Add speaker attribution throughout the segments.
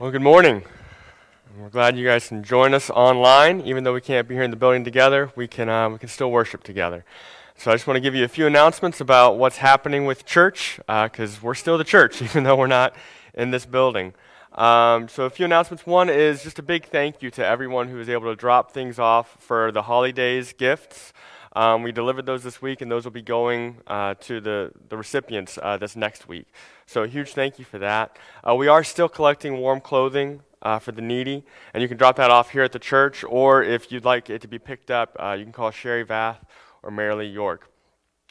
Speaker 1: Well, good morning. We're glad you guys can join us online. Even though we can't be here in the building together, we can, uh, we can still worship together. So I just want to give you a few announcements about what's happening with church, because uh, we're still the church, even though we're not in this building. Um, so a few announcements. One is just a big thank you to everyone who was able to drop things off for the holidays gifts. Um, we delivered those this week, and those will be going uh, to the, the recipients uh, this next week. So, a huge thank you for that. Uh, we are still collecting warm clothing uh, for the needy, and you can drop that off here at the church, or if you'd like it to be picked up, uh, you can call Sherry Vath or Marilee York.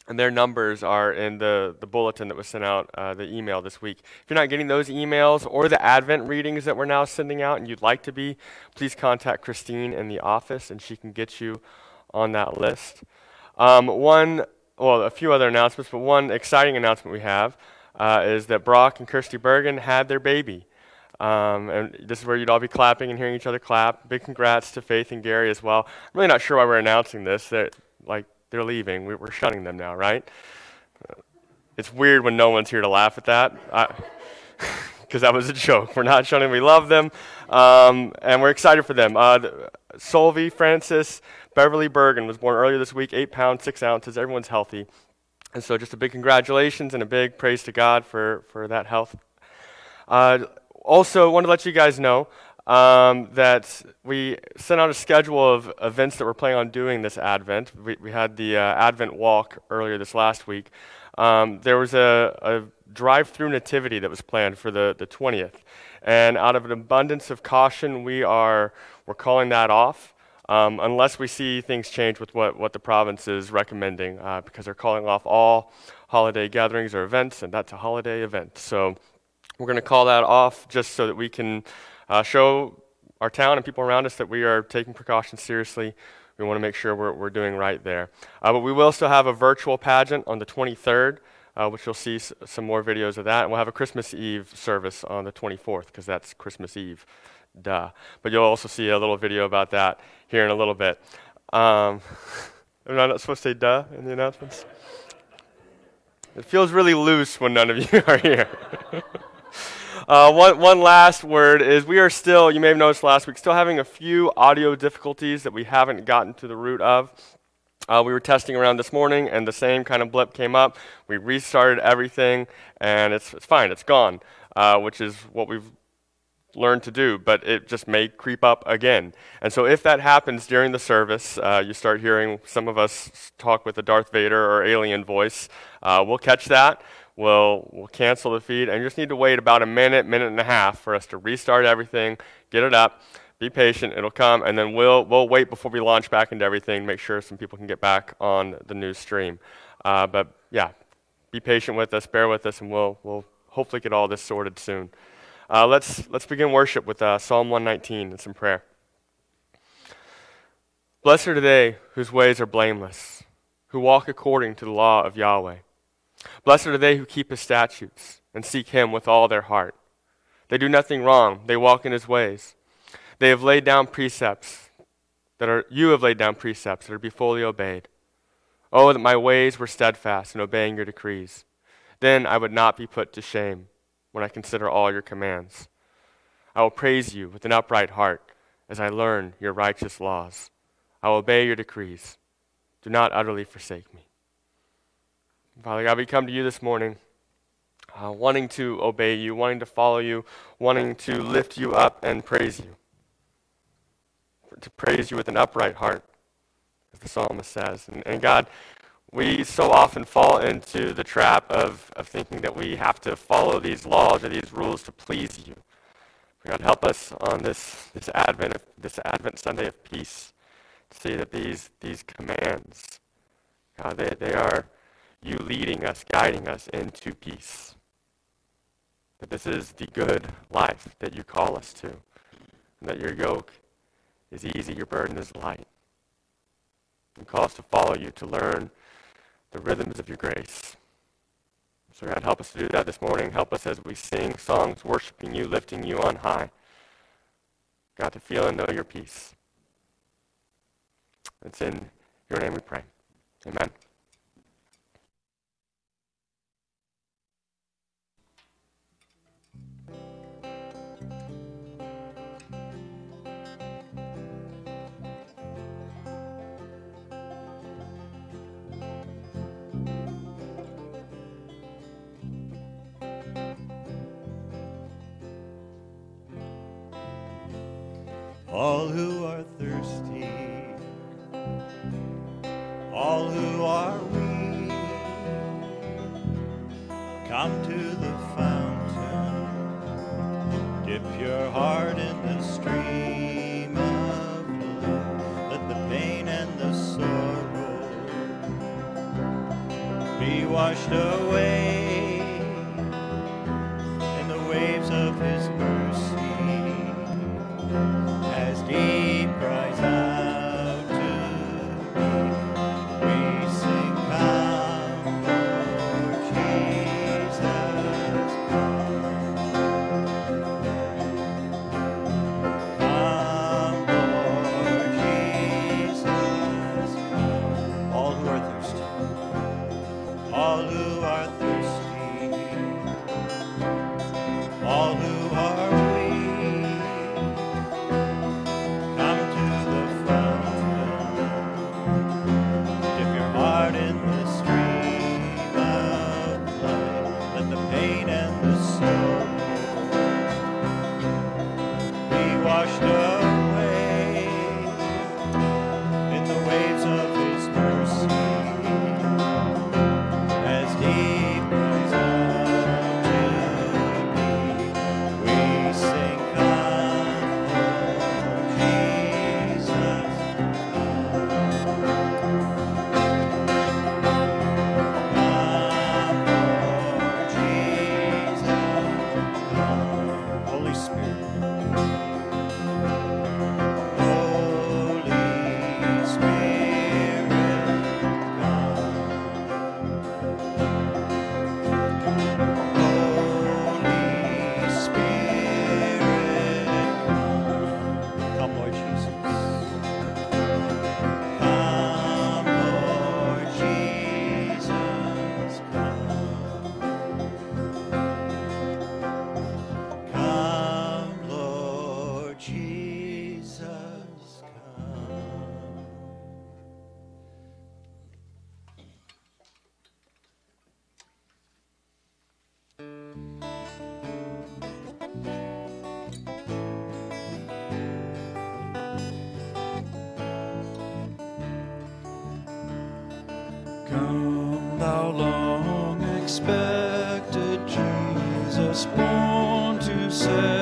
Speaker 1: And their numbers are in the, the bulletin that was sent out, uh, the email this week. If you're not getting those emails or the Advent readings that we're now sending out and you'd like to be, please contact Christine in the office and she can get you on that list. Um, one, well, a few other announcements, but one exciting announcement we have uh, is that Brock and Kirsty Bergen had their baby. Um, and this is where you'd all be clapping and hearing each other clap. Big congrats to Faith and Gary as well. I'm really not sure why we're announcing this. They're, like, they're leaving. We, are shutting them now, right? It's weird when no one's here to laugh at that. Because that was a joke. We're not shutting. We love them, um, and we're excited for them. Uh, Solvi Francis Beverly Bergen was born earlier this week, 8 pounds, 6 ounces. Everyone's healthy. And so, just a big congratulations and a big praise to God for, for that health. Uh, also, want to let you guys know um, that we sent out a schedule of events that we're planning on doing this Advent. We, we had the uh, Advent walk earlier this last week. Um, there was a, a drive through nativity that was planned for the, the 20th. And out of an abundance of caution, we are we're calling that off um, unless we see things change with what, what the province is recommending, uh, because they're calling off all holiday gatherings or events, and that's a holiday event. So we're going to call that off just so that we can uh, show our town and people around us that we are taking precautions seriously. We want to make sure we're, we're doing right there. Uh, but we will still have a virtual pageant on the 23rd. Uh, which you'll see s- some more videos of that. And we'll have a Christmas Eve service on the 24th, because that's Christmas Eve. Duh. But you'll also see a little video about that here in a little bit. Um, am I not supposed to say duh in the announcements? It feels really loose when none of you are here. uh, one, one last word is we are still, you may have noticed last week, still having a few audio difficulties that we haven't gotten to the root of. Uh, we were testing around this morning, and the same kind of blip came up. We restarted everything, and it's, it's fine, it's gone, uh, which is what we've learn to do, but it just may creep up again. And so, if that happens during the service, uh, you start hearing some of us talk with a Darth Vader or alien voice, uh, we'll catch that. We'll, we'll cancel the feed, and you just need to wait about a minute, minute and a half for us to restart everything, get it up. Be patient, it'll come, and then we'll, we'll wait before we launch back into everything, make sure some people can get back on the new stream. Uh, but yeah, be patient with us, bear with us, and we'll, we'll hopefully get all this sorted soon. Uh, let's, let's begin worship with uh, Psalm 119 and some prayer. Blessed are they whose ways are blameless, who walk according to the law of Yahweh. Blessed are they who keep his statutes and seek him with all their heart. They do nothing wrong, they walk in his ways. They have laid down precepts that are, you have laid down precepts that are be fully obeyed. Oh, that my ways were steadfast in obeying your decrees. Then I would not be put to shame when I consider all your commands. I will praise you with an upright heart as I learn your righteous laws. I will obey your decrees. Do not utterly forsake me. Father God, we come to you this morning uh, wanting to obey you, wanting to follow you, wanting to lift you up and praise you. To praise you with an upright heart, as the psalmist says. And, and God, we so often fall into the trap of, of thinking that we have to follow these laws or these rules to please you. God, help us on this, this Advent, this Advent Sunday of peace to see that these, these commands, God, they, they are you leading us, guiding us into peace. That this is the good life that you call us to, and that your yoke is easy, your burden is light. You call us to follow you, to learn the rhythms of your grace. So, God, help us to do that this morning. Help us as we sing songs worshiping you, lifting you on high. God, to feel and know your peace. It's in your name we pray. Amen.
Speaker 2: all who are thirsty, all who are weak, come to the fountain, dip your heart in the stream of love, let the pain and the sorrow be washed away.
Speaker 3: thou long expected Jesus born to
Speaker 2: save.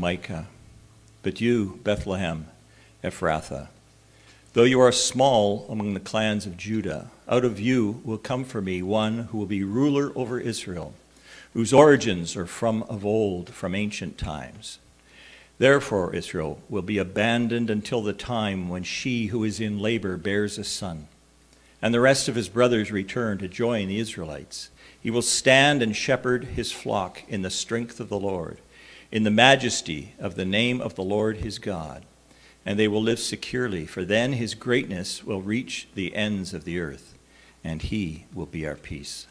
Speaker 2: Micah. But you, Bethlehem, Ephrathah, though you are small among the clans of Judah, out of you will come for me one who will be ruler over Israel, whose origins are from of old, from ancient times. Therefore, Israel will be abandoned until the time when she who is in labor bears a son, and the rest of his brothers return to join the Israelites. He will stand and shepherd his flock in the strength of the Lord in the majesty of the name of the Lord his God. And they will live securely, for then his greatness will reach the ends of the earth, and he will be our peace.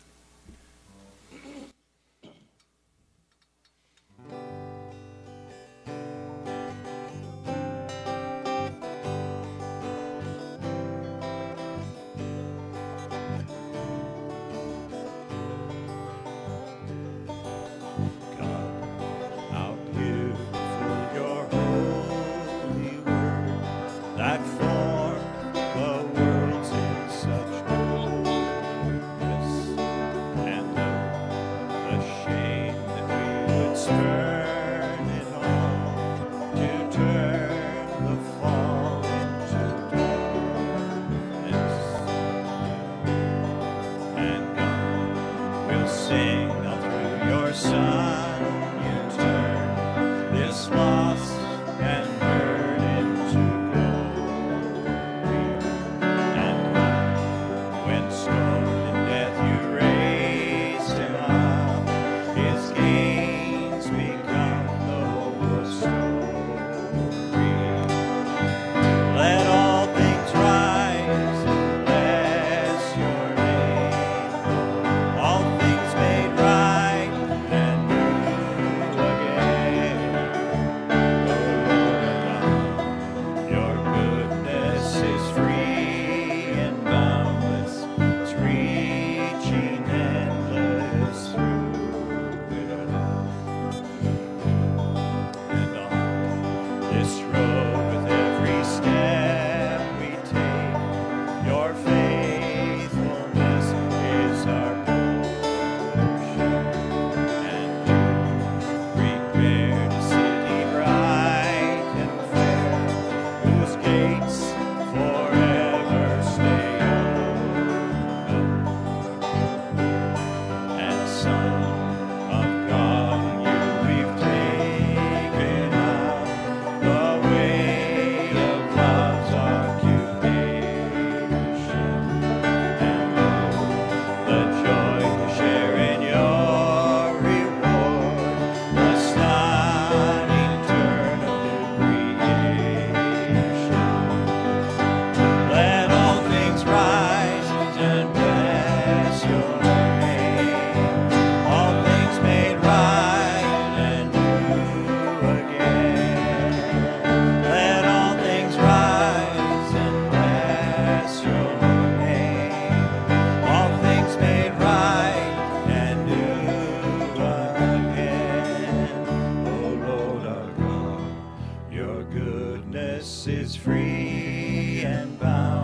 Speaker 2: is free and bound.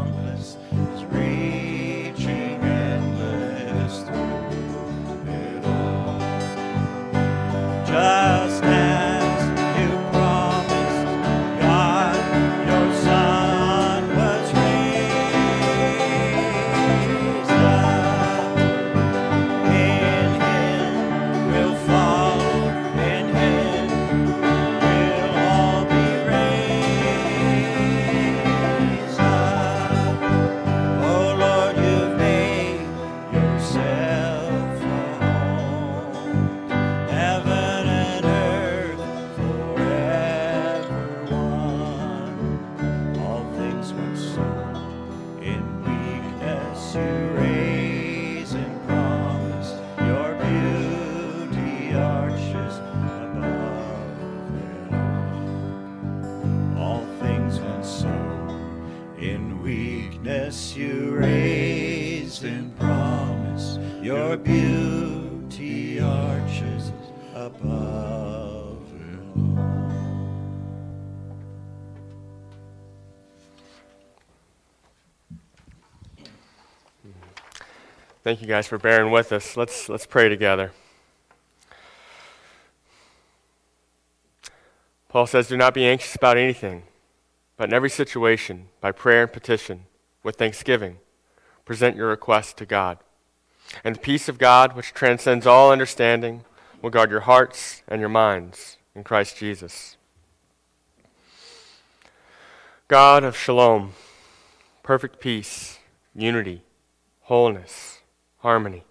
Speaker 1: Thank you guys for bearing with us. Let's, let's pray together. Paul says, Do not be anxious about anything, but in every situation, by prayer and petition, with thanksgiving, present your requests to God. And the peace of God, which transcends all understanding, will guard your hearts and your minds in Christ Jesus. God of shalom, perfect peace, unity, wholeness, harmony.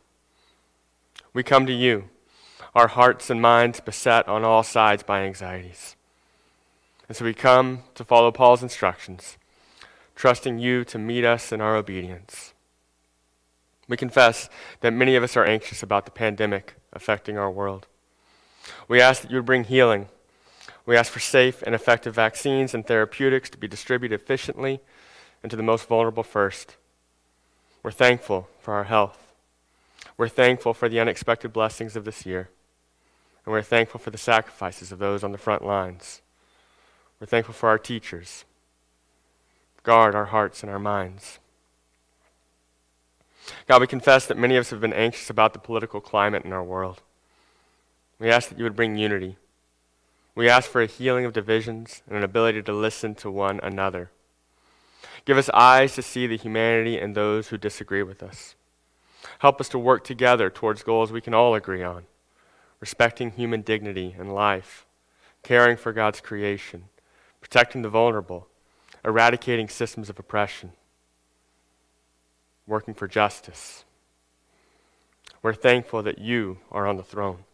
Speaker 1: We come to you, our hearts and minds beset on all sides by anxieties. And so we come to follow Paul's instructions, trusting you to meet us in our obedience. We confess that many of us are anxious about the pandemic affecting our world. We ask that you would bring healing. We ask for safe and effective vaccines and therapeutics to be distributed efficiently and to the most vulnerable first. We're thankful for our health. We're thankful for the unexpected blessings of this year. And we're thankful for the sacrifices of those on the front lines. We're thankful for our teachers. Guard our hearts and our minds. God, we confess that many of us have been anxious about the political climate in our world. We ask that you would bring unity. We ask for a healing of divisions and an ability to listen to one another. Give us eyes to see the humanity in those who disagree with us. Help us to work together towards goals we can all agree on respecting human dignity and life, caring for God's creation, protecting the vulnerable, eradicating systems of oppression, working for justice. We're thankful that you are on the throne.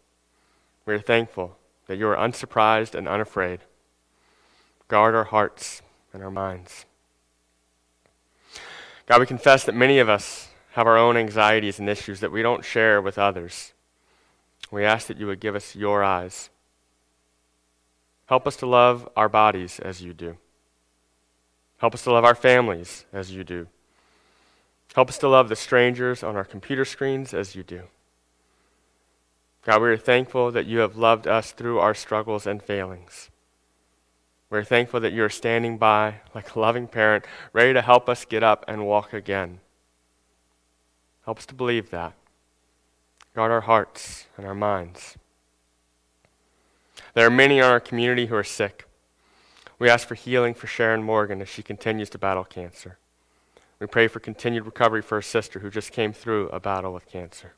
Speaker 1: We're thankful that you are unsurprised and unafraid. Guard our hearts and our minds. God, we confess that many of us have our own anxieties and issues that we don't share with others. We ask that you would give us your eyes. Help us to love our bodies as you do. Help us to love our families as you do. Help us to love the strangers on our computer screens as you do. God, we are thankful that you have loved us through our struggles and failings. We're thankful that you are standing by like a loving parent, ready to help us get up and walk again. Help us to believe that. Guard our hearts and our minds. There are many in our community who are sick. We ask for healing for Sharon Morgan as she continues to battle cancer. We pray for continued recovery for her sister who just came through a battle with cancer.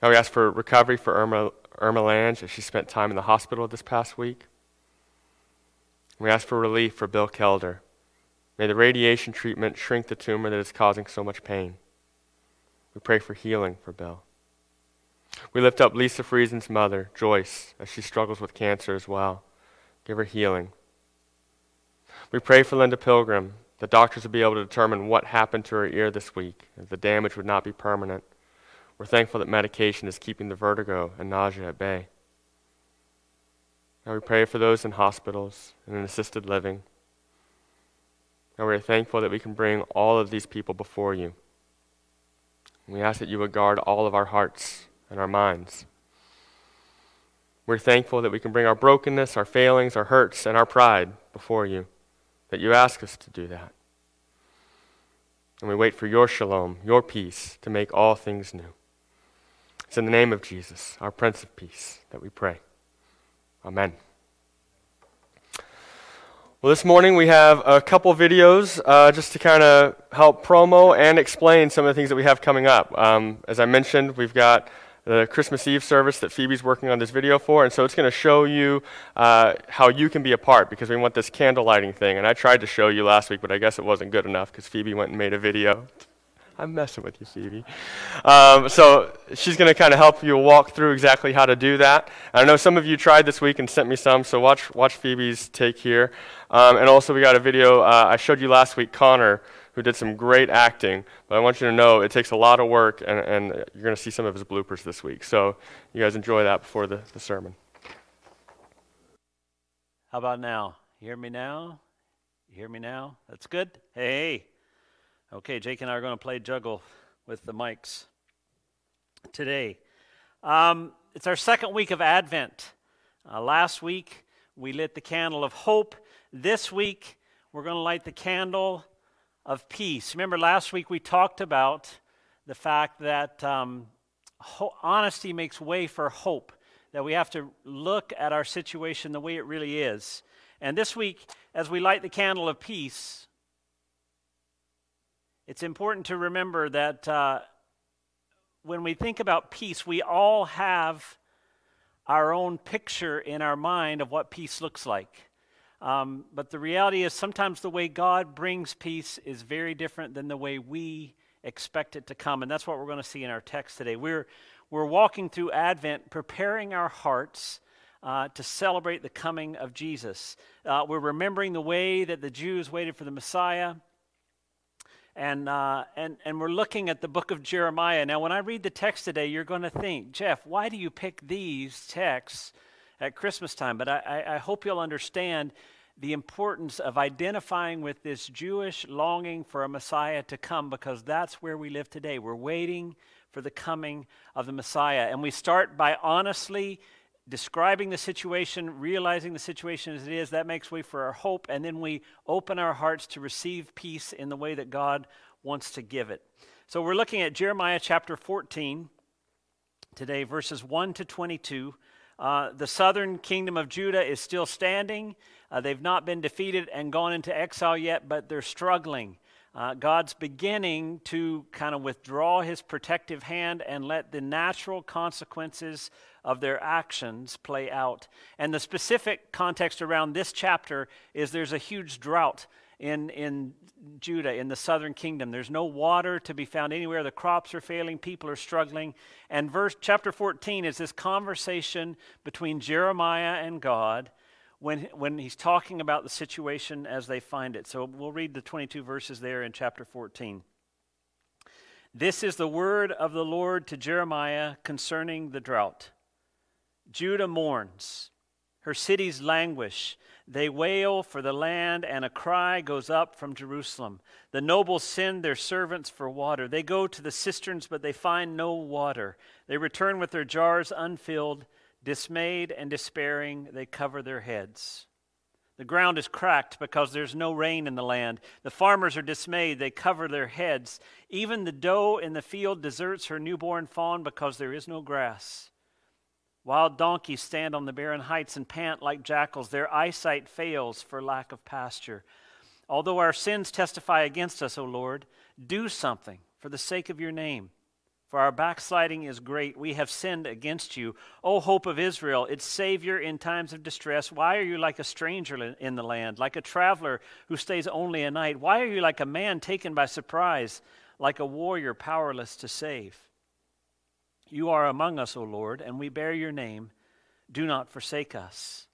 Speaker 1: God, we ask for recovery for Irma, Irma Lange as she spent time in the hospital this past week. We ask for relief for Bill Kelder. May the radiation treatment shrink the tumor that is causing so much pain. We pray for healing for Bill. We lift up Lisa Friesen's mother, Joyce, as she struggles with cancer as well. Give her healing. We pray for Linda Pilgrim. The doctors will be able to determine what happened to her ear this week, and the damage would not be permanent. We're thankful that medication is keeping the vertigo and nausea at bay. Now we pray for those in hospitals and in assisted living. Now we are thankful that we can bring all of these people before you. We ask that you would guard all of our hearts and our minds. We're thankful that we can bring our brokenness, our failings, our hurts, and our pride before you, that you ask us to do that. And we wait for your shalom, your peace, to make all things new. It's in the name of Jesus, our Prince of Peace, that we pray. Amen. Well, this morning we have a couple videos uh, just to kind of help promo and explain some of the things that we have coming up. Um, as I mentioned, we've got the Christmas Eve service that Phoebe's working on this video for, and so it's going to show you uh, how you can be a part because we want this candle lighting thing. And I tried to show you last week, but I guess it wasn't good enough because Phoebe went and made a video. I'm messing with you, Phoebe. Um, so she's going to kind of help you walk through exactly how to do that. I know some of you tried this week and sent me some, so watch watch Phoebe's take here. Um, and also, we got a video uh, I showed you last week, Connor, who did some great acting. But I want you to know it takes a lot of work, and, and you're going to see some of his bloopers this week. So you guys enjoy that before the, the sermon.
Speaker 4: How about now? Hear me now? Hear me now? That's good? Hey. Okay, Jake and I are going to play juggle with the mics today. Um, it's our second week of Advent. Uh, last week, we lit the candle of hope. This week, we're going to light the candle of peace. Remember, last week we talked about the fact that um, ho- honesty makes way for hope, that we have to look at our situation the way it really is. And this week, as we light the candle of peace, it's important to remember that uh, when we think about peace, we all have our own picture in our mind of what peace looks like. Um, but the reality is, sometimes the way God brings peace is very different than the way we expect it to come. And that's what we're going to see in our text today. We're, we're walking through Advent, preparing our hearts uh, to celebrate the coming of Jesus. Uh, we're remembering the way that the Jews waited for the Messiah. And, uh, and, and we're looking at the book of Jeremiah. Now, when I read the text today, you're going to think, Jeff, why do you pick these texts at Christmas time? But I, I, hope you'll understand the importance of identifying with this Jewish longing for a Messiah to come because that's where we live today. We're waiting for the coming of the Messiah. And we start by honestly describing the situation, realizing the situation as it is. That makes way for our hope. And then we open our hearts to receive peace in the way that God wants to give it. So we're looking at Jeremiah chapter 14 today, verses 1 to 22. Uh, the southern kingdom of Judah is still standing. Uh, they've not been defeated and gone into exile yet, but they're struggling. Uh, God's beginning to kind of withdraw his protective hand and let the natural consequences of their actions play out. And the specific context around this chapter is there's a huge drought in, in Judah, in the southern kingdom. There's no water to be found anywhere. The crops are failing. People are struggling. And verse chapter 14 is this conversation between Jeremiah and God when, when he's talking about the situation as they find it. So we'll read the 22 verses there in chapter 14. This is the word of the Lord to Jeremiah concerning the drought. Judah mourns, her cities languish. They wail for the land, and a cry goes up from Jerusalem. The nobles send their servants for water. They go to the cisterns, but they find no water. They return with their jars unfilled Dismayed and despairing, they cover their heads. The ground is cracked because there's no rain in the land. The farmers are dismayed. They cover their heads. Even the doe in the field deserts her newborn fawn because there is no grass. Wild donkeys stand on the barren heights and pant like jackals. Their eyesight fails for lack of pasture. Although our sins testify against us, O Lord, do something for the sake of your name. For our backsliding is great. We have sinned against you. O hope of Israel, its Savior in times of distress, why are you like a stranger in the land, like a traveler who stays only a night? Why are you like a man taken by surprise, like a warrior powerless to save? You are among us, O Lord, and we bear your name. Do not forsake us.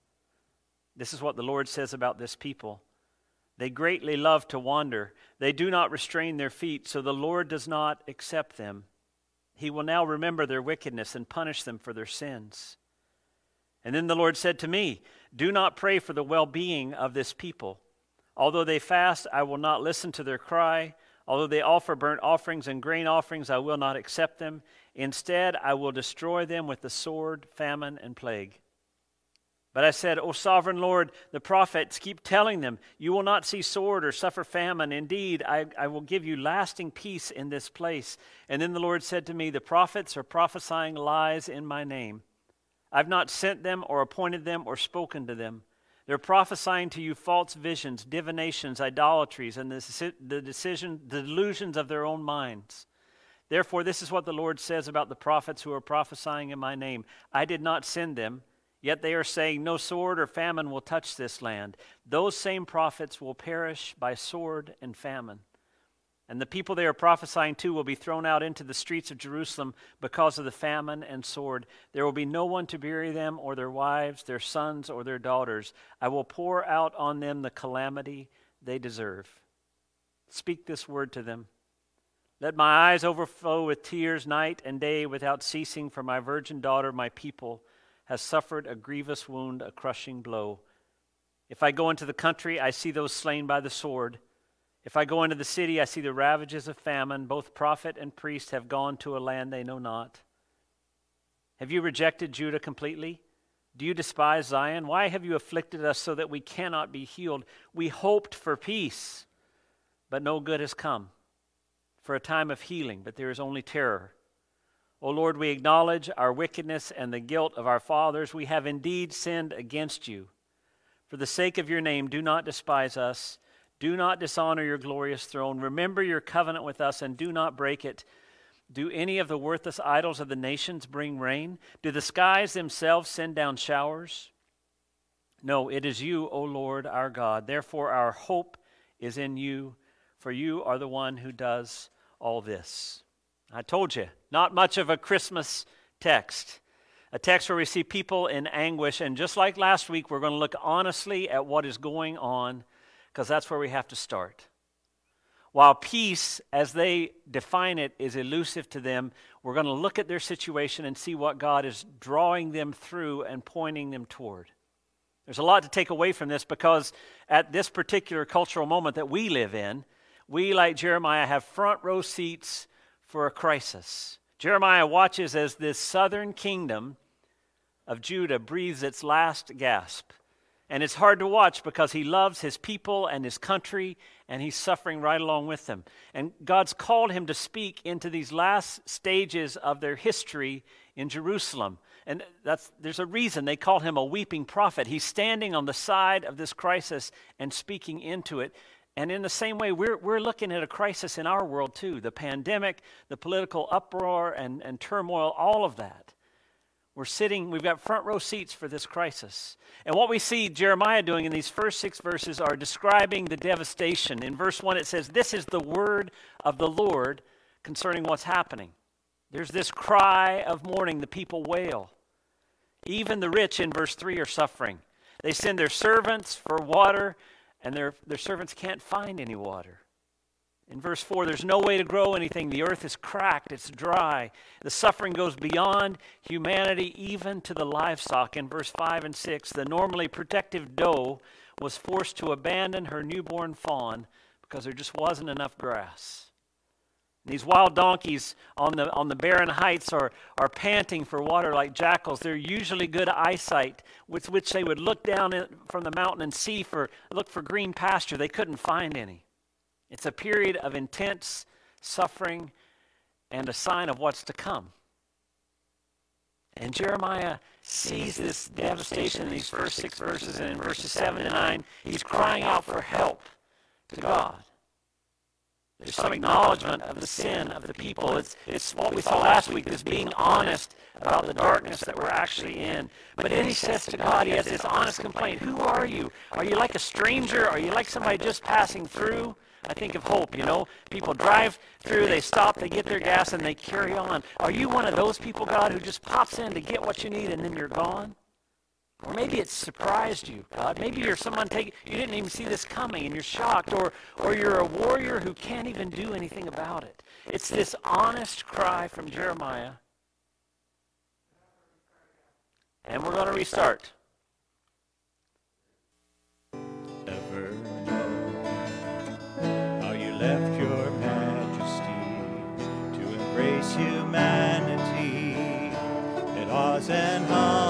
Speaker 4: This is what the Lord says about this people. They greatly love to wander. They do not restrain their feet, so the Lord does not accept them. He will now remember their wickedness and punish them for their sins. And then the Lord said to me, Do not pray for the well being of this people. Although they fast, I will not listen to their cry. Although they offer burnt offerings and grain offerings, I will not accept them. Instead, I will destroy them with the sword, famine, and plague. But I said, O sovereign Lord, the prophets keep telling them, You will not see sword or suffer famine. Indeed, I, I will give you lasting peace in this place. And then the Lord said to me, The prophets are prophesying lies in my name. I've not sent them or appointed them or spoken to them. They're prophesying to you false visions, divinations, idolatries, and the, the, decision, the delusions of their own minds. Therefore, this is what the Lord says about the prophets who are prophesying in my name I did not send them Yet they are saying, No sword or famine will touch this land. Those same prophets will perish by sword and famine. And the people they are prophesying to will be thrown out into the streets of Jerusalem because of the famine and sword. There will be no one to bury them, or their wives, their sons, or their daughters. I will pour out on them the calamity they deserve. Speak this word to them. Let my eyes overflow with tears night and day without ceasing for my virgin daughter, my people has suffered a grievous wound, a crushing blow. If I go into the country, I see those slain by the sword. If I go into the city, I see the ravages of famine. Both prophet and priest have gone to a land they know not. Have you rejected Judah completely? Do you despise Zion? Why have you afflicted us so that we cannot be healed? We hoped for peace, but no good has come. For a time of healing, but there is only terror. O Lord, we acknowledge our wickedness and the guilt of our fathers. We have indeed sinned against you. For the sake of your name, do not despise us. Do not dishonor your glorious throne. Remember your covenant with us and do not break it. Do any of the worthless idols of the nations bring rain? Do the skies themselves send down showers? No, it is you, O Lord our God. Therefore, our hope is in you, for you are the one who does all this. I told you, not much of a Christmas text. A text where we see people in anguish. And just like last week, we're going to look honestly at what is going on, because that's where we have to start. While peace, as they define it, is elusive to them, we're going to look at their situation and see what God is drawing them through and pointing them toward. There's a lot to take away from this because at this particular cultural moment that we live in, we, like Jeremiah, have front row seats for a crisis. Jeremiah watches as this southern kingdom of Judah breathes its last gasp. And it's hard to watch because he loves his people and his country, and he's suffering right along with them. And God's called him to speak into these last stages of their history in Jerusalem. And that's, there's a reason they call him a weeping prophet. He's standing on the side of this crisis and speaking into it. And in the same way, we're, we're looking at a crisis in our world too the pandemic, the political uproar and, and turmoil, all of that. We're sitting, we've got front row seats for this crisis. And what we see Jeremiah doing in these first six verses are describing the devastation. In verse 1, it says, This is the word of the Lord concerning what's happening. There's this cry of mourning, the people wail. Even the rich in verse 3 are suffering. They send their servants for water, and their, their servants can't find any water. In verse 4, there's no way to grow anything. The earth is cracked, it's dry. The suffering goes beyond humanity, even to the livestock. In verse 5 and 6, the normally protective doe was forced to abandon her newborn fawn because there just wasn't enough grass. These wild donkeys on the, on the barren heights are, are panting for water like jackals. They're usually good eyesight, with which they would look down from the mountain and see for, look for green pasture. They couldn't find any. It's a period of intense suffering and a sign of what's to come. And Jeremiah sees this devastation in these first six verses, and in verses 7 and 9, he's crying out for help to God. There's some acknowledgement of the sin of the people. It's, it's what we saw last week, this being honest about the darkness that we're actually in. But then he says to God, he has this honest complaint Who are you? Are you like a stranger? Are you like somebody just passing through? I think of hope, you know. People drive through, they stop, they get their gas, and they carry on. Are you one of those people, God, who just pops in to get what you need and then you're gone? Or maybe it surprised you, God. Maybe you're someone take you didn't even see this coming and you're shocked, or or you're a warrior who can't even do anything about it. It's this honest cry from Jeremiah. And we're going to restart.
Speaker 2: Left your majesty to embrace humanity. It awes and humbles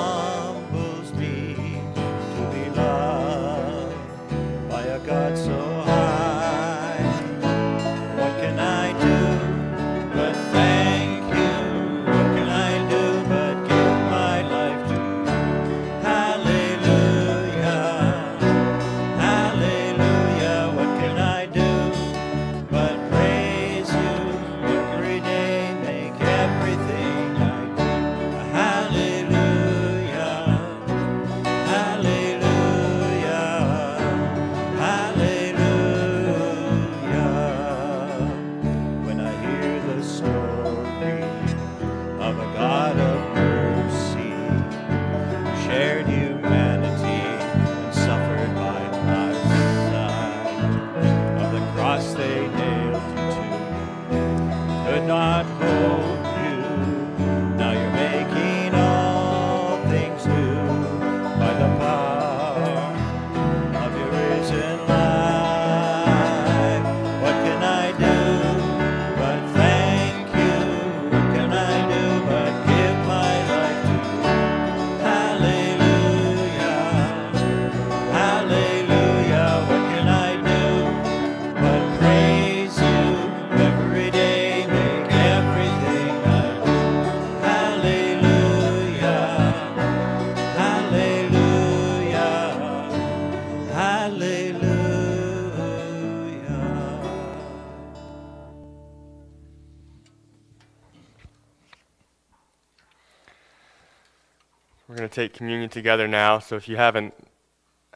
Speaker 1: take communion together now. So if you haven't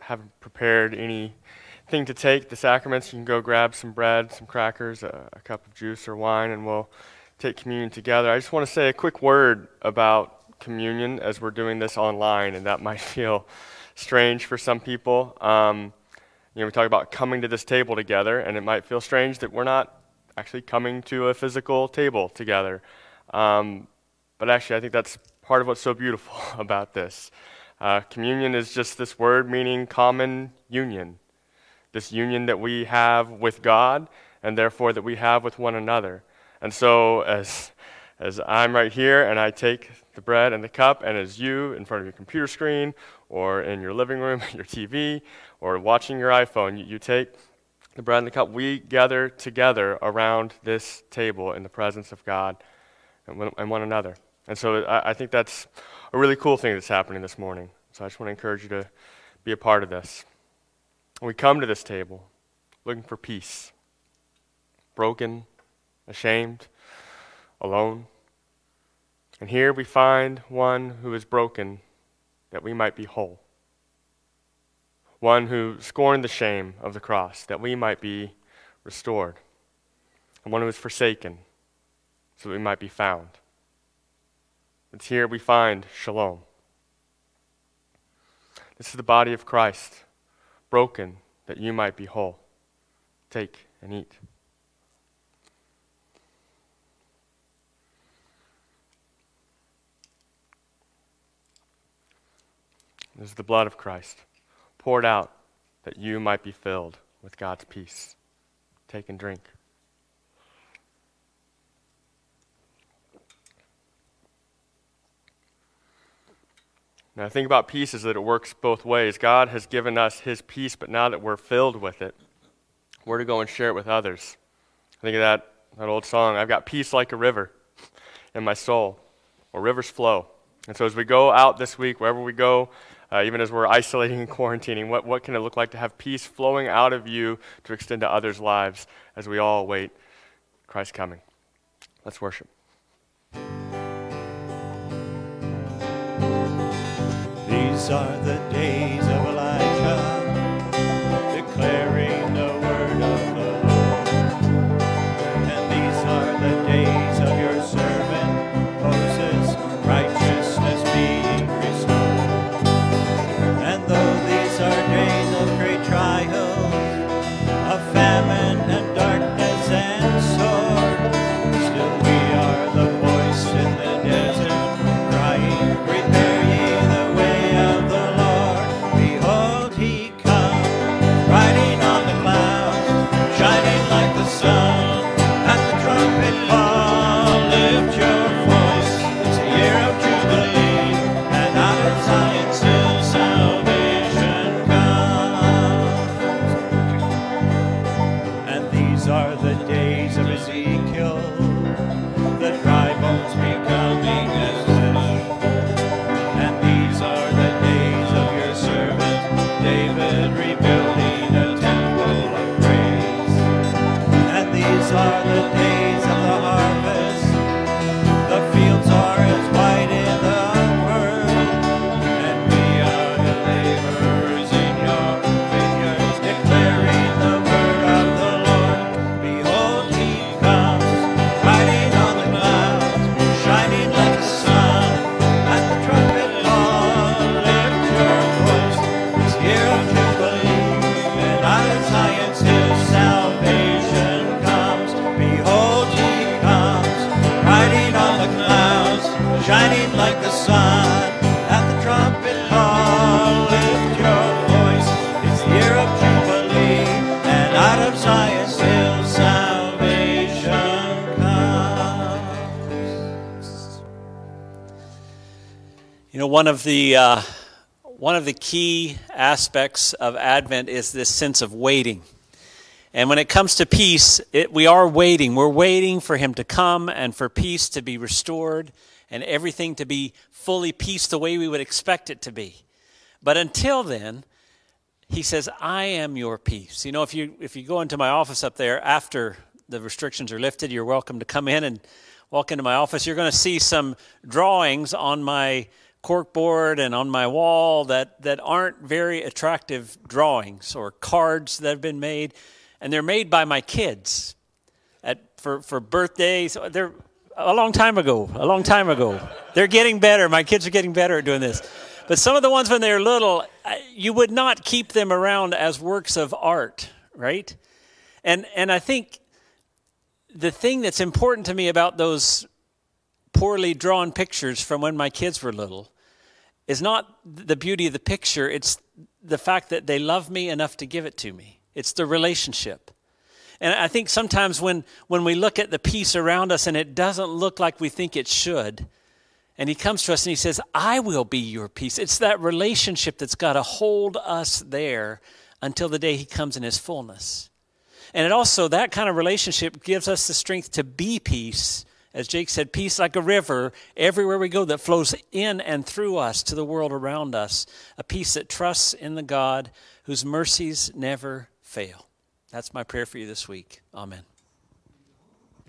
Speaker 1: haven't prepared anything to take the sacraments, you can go grab some bread, some crackers, a, a cup of juice or wine, and we'll take communion together. I just want to say a quick word about communion as we're doing this online, and that might feel strange for some people. Um, you know, we talk about coming to this table together, and it might feel strange that we're not actually coming to a physical table together. Um, but actually, I think that's part of what's so beautiful about this. Uh, communion is just this word meaning common union, this union that we have with God and therefore that we have with one another. And so, as, as I'm right here and I take the bread and the cup, and as you in front of your computer screen or in your living room, your TV, or watching your iPhone, you, you take the bread and the cup, we gather together around this table in the presence of God and one, and one another. And so I, I think that's a really cool thing that's happening this morning. So I just want to encourage you to be a part of this. We come to this table looking for peace, broken, ashamed, alone. And here we find one who is broken that we might be whole. One who scorned the shame of the cross that we might be restored. And one who is forsaken so that we might be found. It's here we find shalom. This is the body of Christ, broken that you might be whole. Take and eat. This is the blood of Christ, poured out that you might be filled with God's peace. Take and drink. Now, the thing about peace is that it works both ways. God has given us His peace, but now that we're filled with it, we're to go and share it with others. I think of that, that old song, I've got peace like a river in my soul, or rivers flow. And so, as we go out this week, wherever we go, uh, even as we're isolating and quarantining, what, what can it look like to have peace flowing out of you to extend to others' lives as we all await Christ's coming? Let's worship.
Speaker 2: These are the days of Elijah,
Speaker 4: one of the uh, one of the key aspects of Advent is this sense of waiting. And when it comes to peace, it, we are waiting. We're waiting for Him to come and for peace to be restored and everything to be fully peace the way we would expect it to be. But until then, He says, "I am your peace." You know, if you if you go into my office up there after the restrictions are lifted, you're welcome to come in and walk into my office. You're going to see some drawings on my corkboard and on my wall that, that aren't very attractive drawings or cards that have been made, and they're made by my kids at, for, for birthdays. They're a long time ago, a long time ago. They're getting better. My kids are getting better at doing this. But some of the ones when they're little, you would not keep them around as works of art, right? And, and I think the thing that's important to me about those poorly drawn pictures from when my kids were little is not the beauty of the picture, it's the fact that they love me enough to give it to me. It's the relationship. And I think sometimes when, when we look at the peace around us and it doesn't look like we think it should, and he comes to us and he says, I will be your peace. It's that relationship that's got to hold us there until the day he comes in his fullness. And it also, that kind of relationship gives us the strength to be peace as Jake said, peace like a river everywhere we go that flows in and through us to the world around us. A peace that trusts in the God whose mercies never fail. That's my prayer for you this week. Amen.